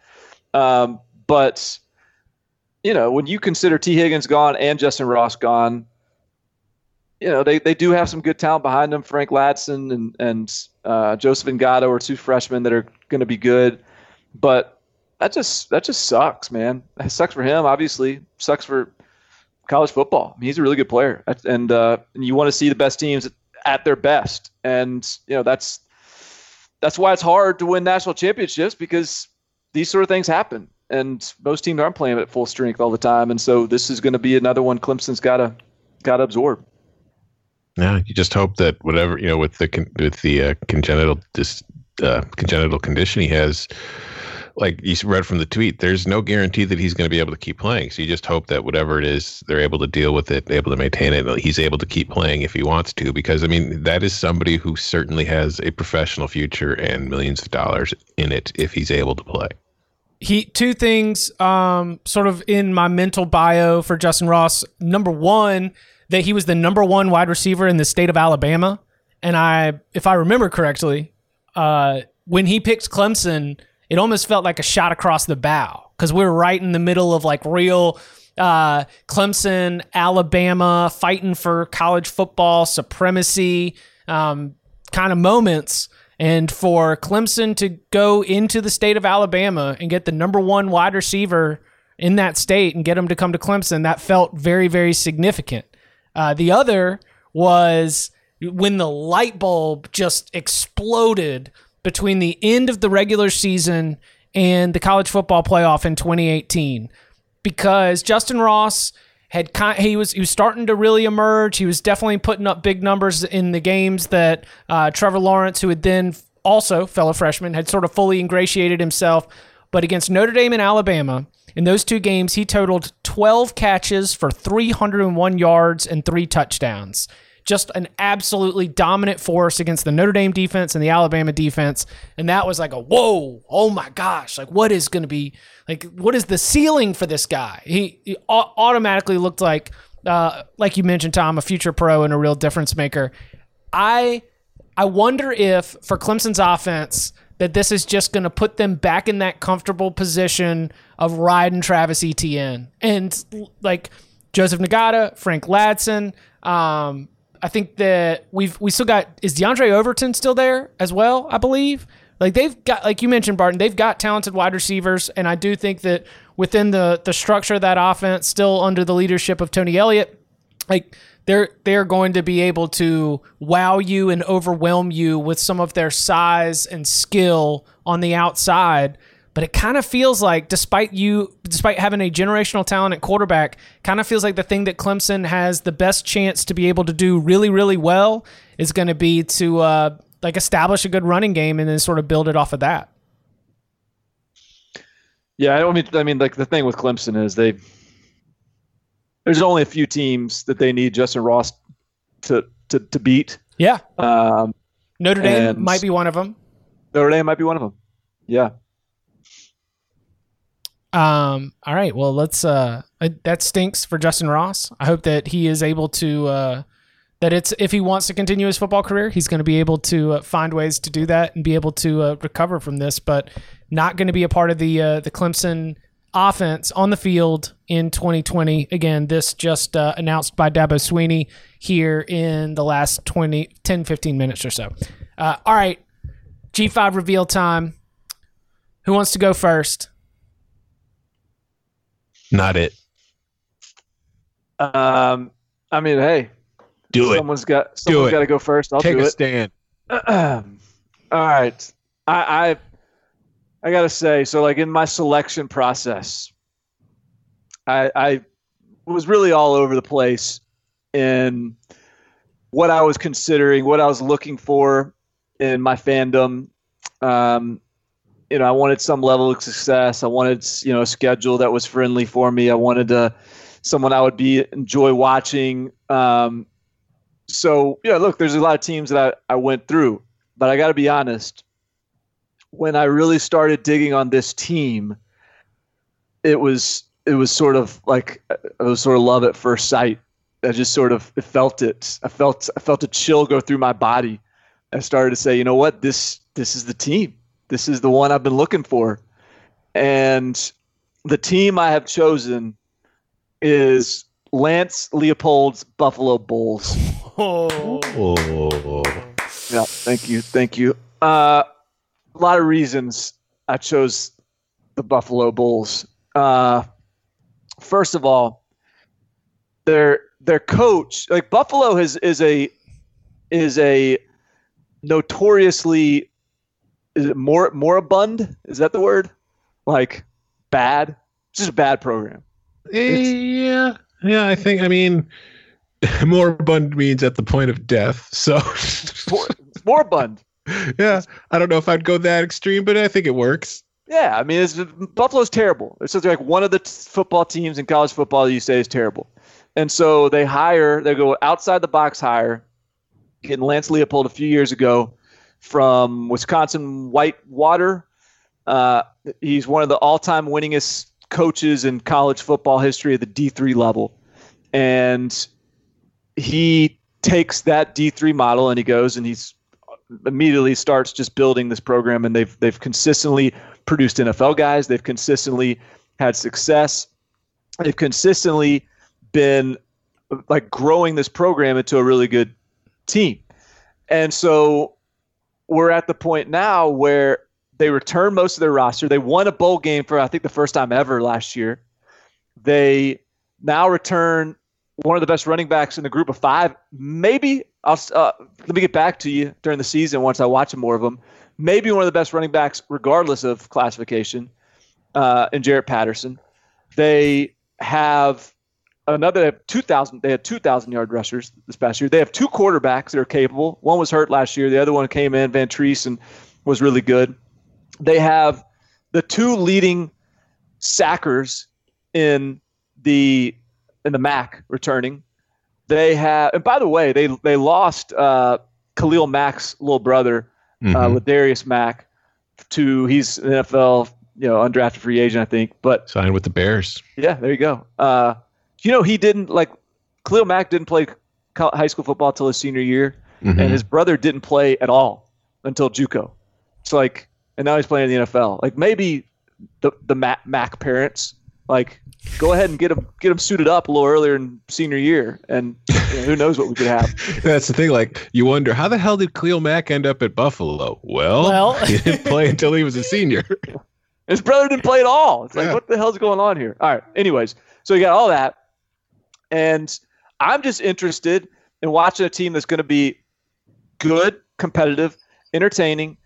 Um, but you know, when you consider Tee Higgins gone and Justyn Ross gone, you know, they, they do have some good talent behind them. Frank Ladson and and uh, Joseph Ngata are two freshmen that are going to be good, but that just that just sucks, man. It sucks for him, obviously. Sucks for college football. I mean, he's a really good player, and uh, you want to see the best teams at their best, and you know that's that's why it's hard to win national championships because these sort of things happen, and most teams aren't playing at full strength all the time, and so this is going to be another one Clemson's got to got to absorb. Yeah, you just hope that whatever you know with the with the uh, congenital dis, uh, congenital condition he has, like you read from the tweet, there's no guarantee that he's going to be able to keep playing. So you just hope that whatever it is, they're able to deal with it, able to maintain it. He's able to keep playing if he wants to, because I mean that is somebody who certainly has a professional future and millions of dollars in it if he's able to play. He two things, um, sort of in my mental bio for Justyn Ross. Number one that he was the number one wide receiver in the state of Alabama. And I, if I remember correctly, uh, when he picked Clemson, it almost felt like a shot across the bow because we were right in the middle of like real uh, Clemson, Alabama fighting for college football supremacy um, kind of moments. And for Clemson to go into the state of Alabama and get the number one wide receiver in that state and get him to come to Clemson, that felt very, very significant. Uh, the other was when the light bulb just exploded between the end of the regular season and the college football playoff in 2018 because Justyn Ross had he was he was starting to really emerge. He was definitely putting up big numbers in the games that uh, Trevor Lawrence, who had then also fellow freshman, had sort of fully ingratiated himself. But against Notre Dame and Alabama, in those two games, he totaled 12 catches for 301 yards and three touchdowns. Just an absolutely dominant force against the Notre Dame defense and the Alabama defense. And that was like a whoa, oh my gosh, like what is going to be, like, what is the ceiling for this guy? He, he automatically looked like, uh, like you mentioned, Tom, a future pro and a real difference maker. I, I wonder if for Clemson's offense, that this is just going to put them back in that comfortable position of riding Travis Etienne and like Joseph Ngata, Frank Ladson. Um, I think that we've we still got is Diondre Overton still there as well? I believe. Like they've got, like you mentioned, Barton, they've got talented wide receivers, and I do think that within the the structure of that offense, still under the leadership of Tony Elliott, like they're they're going to be able to wow you and overwhelm you with some of their size and skill on the outside. But it kind of feels like, despite you, despite having a generational talent at quarterback, kind of feels like the thing that Clemson has the best chance to be able to do really, really well is going to be to uh, like establish a good running game and then sort of build it off of that. Yeah, I don't mean. I mean, like the thing with Clemson is they there's only a few teams that they need Justyn Ross to to, to beat. Yeah. Um, Notre Dame might be one of them. Notre Dame might be one of them. Yeah. Um. All right. Well, let's. Uh. That stinks for Justyn Ross. I hope that he is able to. Uh, that it's if he wants to continue his football career, he's going to be able to uh, find ways to do that and be able to uh, recover from this. But not going to be a part of the uh, the Clemson offense on the field in 2020. Again, this just uh, announced by Dabo Swinney here in the last 20, 10, 15 minutes or so. Uh, all right, G5 reveal time. Who wants to go first? Not it. Um, I mean, hey, do it. Someone's got someone's got to go first. I'll Take do a it. stand. all right, I, I I gotta say, so like in my selection process, I, I was really all over the place in what I was considering, what I was looking for in my fandom. Um, you know, I wanted some level of success. I wanted, you know, a schedule that was friendly for me. I wanted to someone I would be enjoy watching. Um, so yeah, look, there's a lot of teams that I, I went through, but I got to be honest when I really started digging on this team, it was it was sort of like it was sort of love at first sight. I just sort of felt it. I felt I felt a chill go through my body. I started to say, you know what, this this is the team. This is the one I've been looking for, and the team I have chosen is Lance Leipold's Buffalo Bulls. Oh. Oh, Yeah, thank you, thank you. Uh, a lot of reasons I chose the Buffalo Bulls. Uh, first of all, their their coach, like Buffalo, has is a is a notoriously is it more moribund? Is that the word? Like bad? It's just a bad program. yeah, yeah. I think. I mean, moribund means at the point of death. So, Mor- moribund. yeah, I don't know if I'd go that extreme, but I think it works. Yeah, I mean, Buffalo's terrible. It's just like one of the t- football teams in college football you say is terrible. And so they hire, they go outside the box hire, getting Lance Leipold a few years ago from Wisconsin Whitewater. Uh, he's one of the all time winningest coaches in college football history at the D3 level. And he takes that D3 model and he goes and he's immediately starts just building this program and they've they've consistently produced NFL guys. They've consistently had success. They've consistently been like growing this program into a really good team. And so we're at the point now where they return most of their roster. They won a bowl game for I think the first time ever last year. They now return one of the best running backs in the group of five. Maybe I'll uh, let me get back to you during the season once I watch more of them. Maybe one of the best running backs, regardless of classification, uh, in Jaret Patterson. They have another they have 2000 they had 2000 yard rushers this past year they have two quarterbacks that are capable one was hurt last year the other one came in Vantrease and was really good they have the two leading sackers in the in the mac returning they have and by the way they they lost uh, khalil mack's little brother uh, Mhm. Ladarius mack to he's an nfl you know undrafted free agent i think but signed with the Bears. yeah, there you go. Uh, you know, he didn't like Khalil Mack didn't play high school football until his senior year, Mhm. and his brother didn't play at all until JUCO. It's like, and now he's playing in the NFL. Like maybe the the Mac, Mac parents like go ahead and get him get him suited up a little earlier in senior year, and you know, who knows what we could have. That's the thing. Like, you wonder how the hell did Khalil Mack end up at Buffalo? Well, Well- he didn't play until he was a senior. His brother didn't play at all. It's like, Yeah. what the hell's going on here? All right. Anyways, so you got all that. And I'm just interested in watching a team that's going to be good, competitive, entertaining.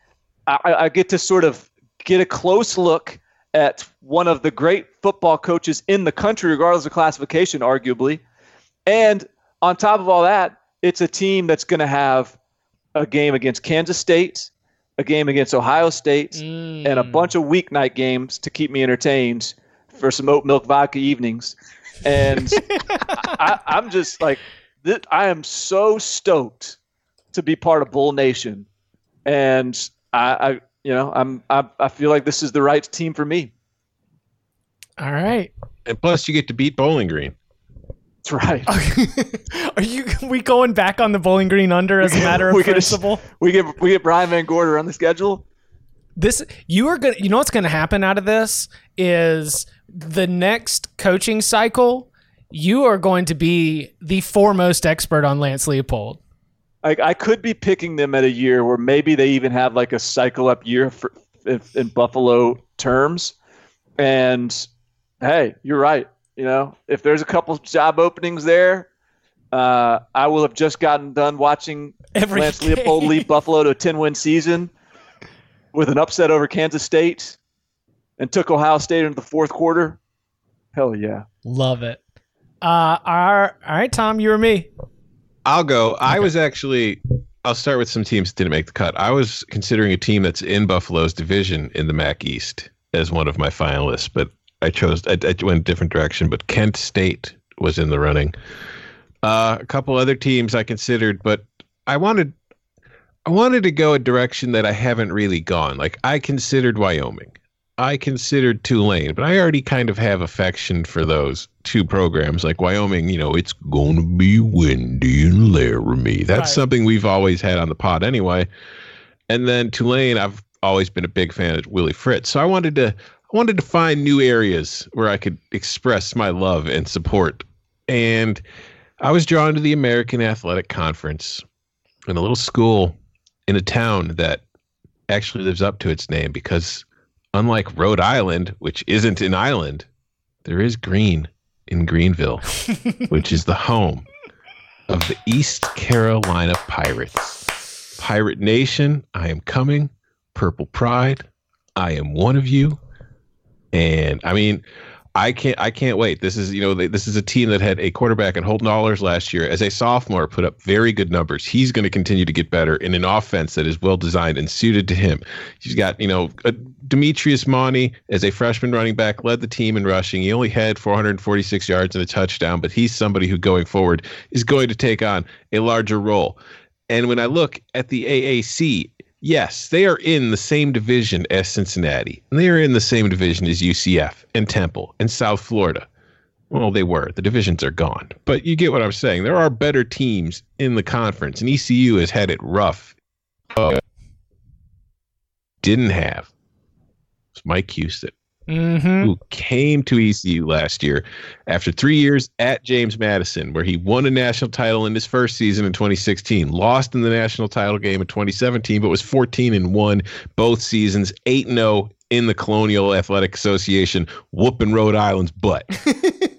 I, I get to sort of get a close look at one of the great football coaches in the country, regardless of classification, arguably. And on top of all that, it's a team that's going to have a game against Kansas State, a game against Ohio State, and a mm. bunch of weeknight games to keep me entertained for some oat milk vodka evenings. And I, I'm just like, th- I am so stoked to be part of Bull Nation, and I, I you know, I'm I, I feel like this is the right team for me. All right. and plus, you get to beat Bowling Green. That's right. Are you we going back on the Bowling Green under as a matter of We could- principle? We get we get Brian VanGorder on the schedule. This you are gonna you know what's gonna happen out of this is the next coaching cycle. You are going to be the foremost expert on Lance Leipold. Like I could be picking them at a year where maybe they even have like a cycle up year for, if, in Buffalo terms. And hey, you're right. You know, if there's a couple job openings there, uh, I will have just gotten done watching Every Lance Leipold game. lead Buffalo to a 10 win season with an upset over Kansas State and took Ohio State into the fourth quarter. Hell yeah. Love it. Uh, all right, all right, Tom, you or me? I'll go. I was actually. I'll start with some teams that didn't make the cut. I was considering a team that's in Buffalo's division in the MAC East as one of my finalists, but I chose. I, I went a different direction. But Kent State was in the running. Uh, a couple other teams I considered, but I wanted. I wanted to go a direction that I haven't really gone. Like I considered Wyoming. I considered Tulane, but I already kind of have affection for those two programs. Like Wyoming, you know, it's going to be windy in Laramie. That's Right. something we've always had on the pod anyway. And then Tulane, I've always been a big fan of Willie Fritz. So I wanted to I wanted to find new areas where I could express my love and support And I was drawn to the American Athletic Conference in a little school in a town that actually lives up to its name because unlike Rhode Island, which isn't an island, there is green in Greenville, which is the home of the East Carolina Pirates. Pirate Nation, I am coming. Purple Pride, I am one of you. And I mean, I can't I can't wait. This is you know this is a team that had a quarterback in Holton Ahlers last year as a sophomore put up very good numbers. He's going to continue to get better in an offense that is well designed and suited to him. He's got you know a, Demetrius Mauney as a freshman running back led the team in rushing. He only had 446 yards and a touchdown, but he's somebody who going forward is going to take on a larger role. And when I look at the AAC, yes, they are in the same division as Cincinnati. And they are in the same division as UCF and Temple and South Florida. Well, they were. The divisions are gone. But you get what I'm saying. There are better teams in the conference, and ECU has had it rough. Didn't have It's Mike Houston, Mm-hmm. who came to ECU last year after three years at James Madison, where he won a national title in his first season in 2016, lost in the national title game in 2017, but was 14 and 1 both seasons, 8 0 in the Colonial Athletic Association, whooping Rhode Island's butt.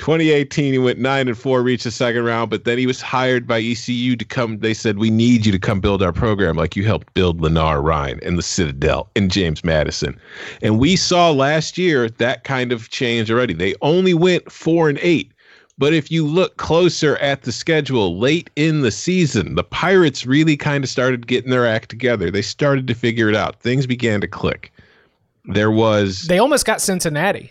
2018, he went nine and four, reached the second round, but then he was hired by ECU to come. They said, "We need you to come build our program, like you helped build Lenoir-Rhyne and the Citadel and James Madison." And we saw last year that kind of change already. They only went four and eight, but if you look closer at the schedule late in the season, the Pirates really kind of started getting their act together. They started to figure it out. Things began to click. There was They almost got Cincinnati.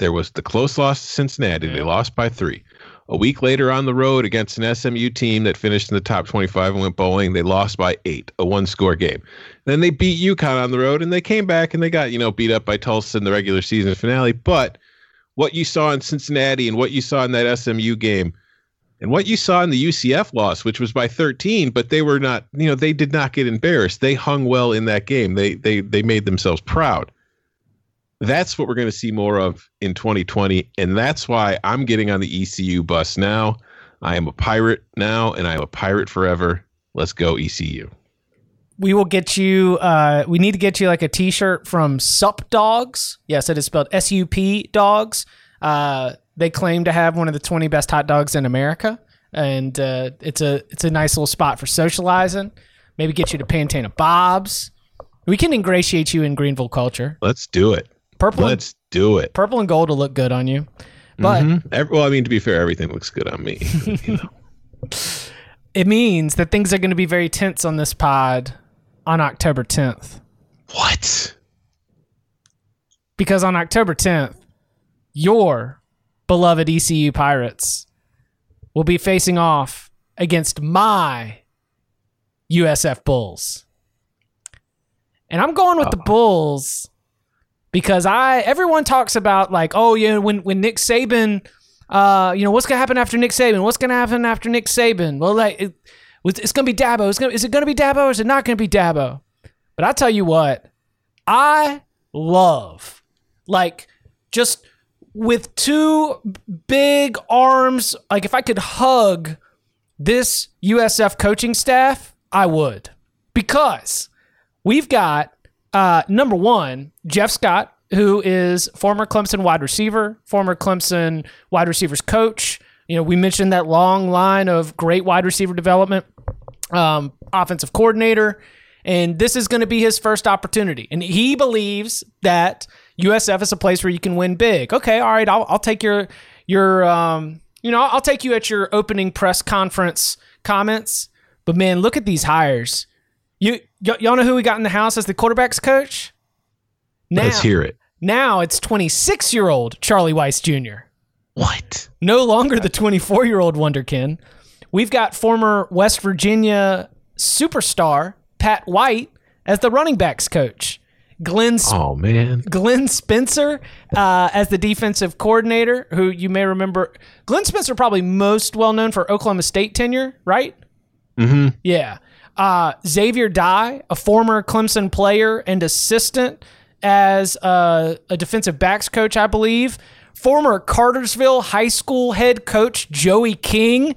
There was the close loss to Cincinnati. They lost by three. A week later on the road against an SMU team that finished in the top 25 and went bowling, they lost by eight, a one score game. Then they beat UConn on the road and they came back and they got, you know, beat up by Tulsa in the regular season finale. But what you saw in Cincinnati and what you saw in that SMU game and what you saw in the UCF loss, which was by 13, but they were not, you know, they did not get embarrassed. They hung well in that game. They they they made themselves proud that's what we're going to see more of in 2020 and that's why i'm getting on the ecu bus now i am a pirate now and i'm a pirate forever let's go ecu We will get you. Uh, we need to get you like a T-shirt from Sup Dogs. Yes, it is spelled S-U-P Dogs. Uh, they claim to have one of the 20 best hot dogs in America, and uh, it's a it's a nice little spot for socializing. Maybe get you to Pantana Bob's. We can ingratiate you in Greenville culture. let's do it Purple, and, let's do it purple and gold will look good on you. But Mhm. Ev- well i mean to be fair everything looks good on me you know. it means that things are going to be very tense on this pod on October 10th. what Because on October 10th, your beloved ECU Pirates will be facing off against my USF Bulls. And I'm going with the Bulls because I everyone talks about like, oh yeah, when when Nick Saban uh, you know, what's gonna happen after Nick Saban? What's gonna happen after Nick Saban? Well, like it, it's gonna be Dabo. It's gonna, is it gonna be Dabo or is it not gonna be Dabo? But I tell you what, I love like just with two big arms. Like if I could hug this USF coaching staff, I would because we've got uh, number one Jeff Scott, who is former Clemson wide receiver, former Clemson wide receivers coach. You know, we mentioned that long line of great wide receiver development, um, offensive coordinator, and this is going to be his first opportunity. And he believes that USF is a place where you can win big. Okay, all right, I'll, I'll take your your um, you know, I'll take you at your opening press conference comments. But man, look at these hires. You y- y'all know who we got in the house as the quarterbacks coach? Now, let's hear it now it's 26 year old Charlie Weis Jr. what No longer the 24 year old Wonderkin. We've got former West Virginia superstar Pat White as the running backs coach. Glenn oh man Glenn Spencer uh, as the defensive coordinator, who you may remember. Glenn Spencer probably most well known for Oklahoma State tenure, right? mm-hmm. Yeah. Uh, Xavier Dye, a former Clemson player and assistant as uh, a defensive backs coach, I believe, former Cartersville High School head coach Joey King,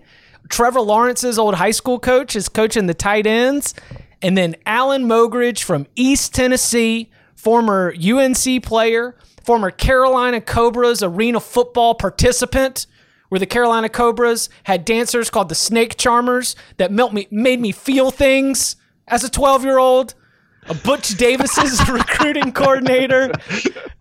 Trevor Lawrence's old high school coach is coaching the tight ends, and then Alan Mogridge from East Tennessee, former UNC player, former Carolina Cobras arena football participant, where the Carolina Cobras had dancers called the Snake Charmers that melt me, made me feel things as a 12 year old. Butch Davis's recruiting coordinator.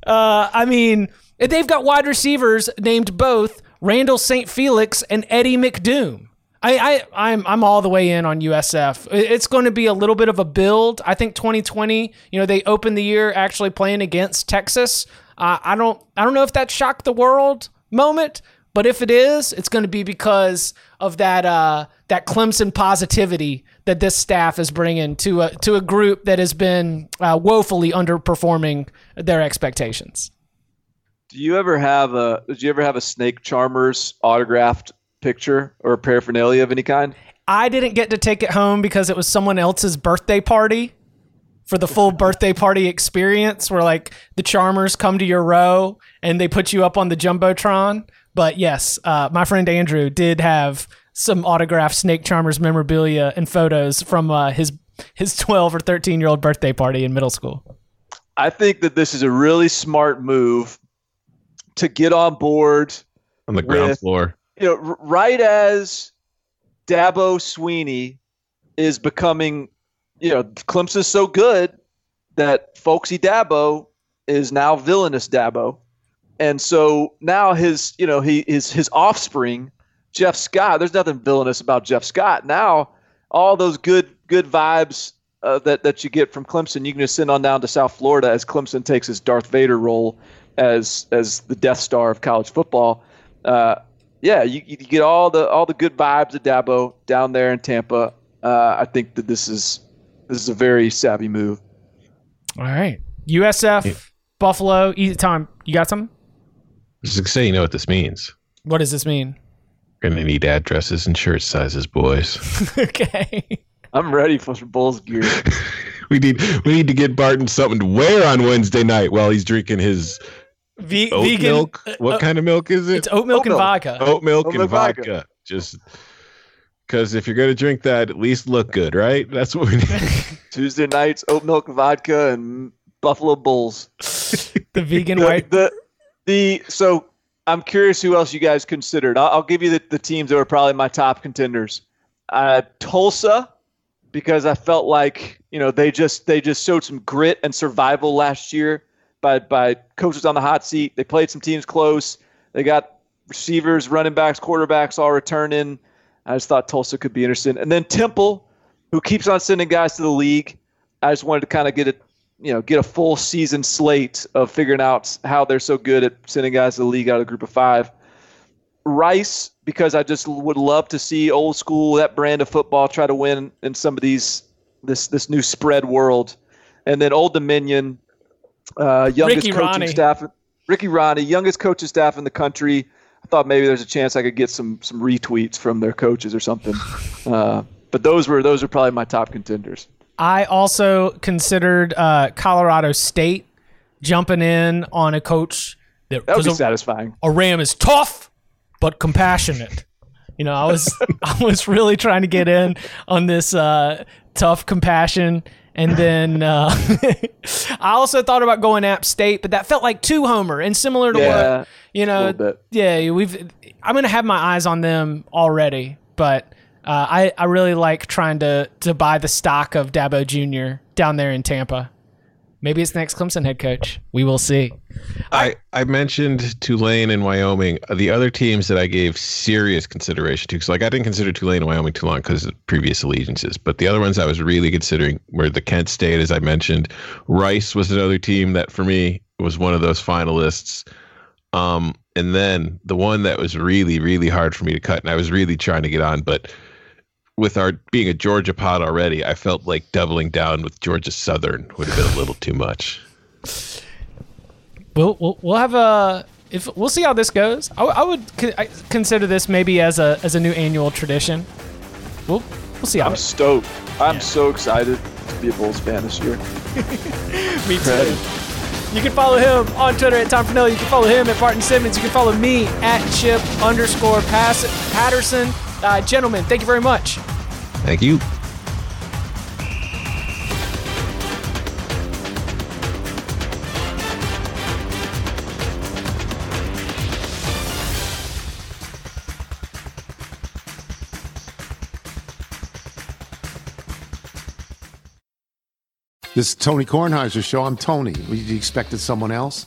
Uh, I mean, they've got wide receivers named both Randall St. Felix and Eddie McDoom. I, I, I'm, I'm all the way in on USF. It's going to be a little bit of a build. I think 2020, you know, they opened the year actually playing against Texas. Uh, I don't, I don't know if that shocked the world moment, but if it is, it's going to be because of that, uh, that Clemson positivity that this staff is bringing to a to a group that has been uh, woefully underperforming their expectations. Do you ever have a? Did you ever have a Snake Charmers autographed picture or paraphernalia of any kind? I didn't get to take it home because it was someone else's birthday party for the full birthday party experience where like the charmers come to your row and they put you up on the jumbotron but yes uh, my friend andrew did have some autographed snake charmers memorabilia and photos from uh, his his 12 or 13 year old birthday party in middle school I think that this is a really smart move to get on board on the ground With- floor. you know, right as Dabo Swinney is becoming, you know, Clemson's so good that folksy Dabo is now villainous Dabo, and so now his, you know, he his his offspring, Jeff Scott. There's nothing villainous about Jeff Scott. Now, all those good good vibes uh, that that you get from Clemson, you can just send on down to South Florida as Clemson takes his Darth Vader role as as the Death Star of college football. Uh, yeah, you, you get all the all the good vibes of Dabo down there in Tampa. Uh, I think that this is this is a very savvy move. all right usf buffalo easy time you got something Just to say, you know what this means. what does this mean We're gonna need addresses and shirt sizes, boys. okay I'm ready for some Bulls gear. we need we need to get Barton something to wear on Wednesday night while he's drinking his Ve- oat vegan milk. What uh, kind of milk is it? it's oat milk Oat and milk. vodka oat milk Oat and milk vodka. vodka. Just because if you're gonna drink that, at least look good, right? That's what we need. Tuesday nights, oat milk vodka and Buffalo Bulls. the vegan The, white the the so I'm curious who else you guys considered. I'll, I'll give you the, the teams that were probably my top contenders. Uh, Tulsa, because I felt like you know they just they just showed some grit and survival last year by by coaches on the hot seat. They played some teams close. They got receivers, running backs, quarterbacks all returning. I just thought Tulsa could be interesting. And then Temple, who keeps on sending guys to the league. I just wanted to kind of get it, you know, get a full season slate of figuring out how they're so good at sending guys to the league out of the group of five. Rice, because I just would love to see old school that brand of football try to win in some of these this this new spread world, and then Old Dominion, uh, youngest Ricky coaching Ronnie. staff, Ricky Ronnie, youngest coaching staff in the country. I thought maybe there's a chance I could get some some retweets from their coaches or something. Uh, but those were those are probably my top contenders. I also considered uh, Colorado State jumping in on a coach that, That was a, satisfying. a Ram is tough but compassionate. You know, I was I was really trying to get in on this uh, tough compassion, and then uh, I also thought about going App State, but that felt like two homer and similar to Yeah, what you know. Yeah, we've. I'm gonna have my eyes on them already, but uh, I I really like trying to to buy the stock of Dabo Jr. down there in Tampa. Maybe it's the next Clemson head coach. We will see. I, I mentioned Tulane and Wyoming. Uh, The other teams that I gave serious consideration to, because like I didn't consider Tulane and Wyoming too long because of previous allegiances, but the other ones I was really considering were the Kent State, as I mentioned. Rice was another team that for me was one of those finalists. Um, and then the one that was really, really hard for me to cut, and I was really trying to get on, but with our being a Georgia pod already, I felt like doubling down with Georgia Southern would have been a little too much. We'll we'll, we'll have a if we'll see how this goes. I, I would co- I consider this maybe as a as a new annual tradition. We'll we'll see how. I'm It, stoked. I'm so excited to be a Bulls fan this year. me too. Ready. You can follow him on Twitter at Tom Fornelli. You can follow him at Barton Simmons. You can follow me at Chip underscore Pass- Patterson. Uh, gentlemen, thank you very much. Thank you. This is Tony Kornheiser's show. I'm Tony. You expected someone else?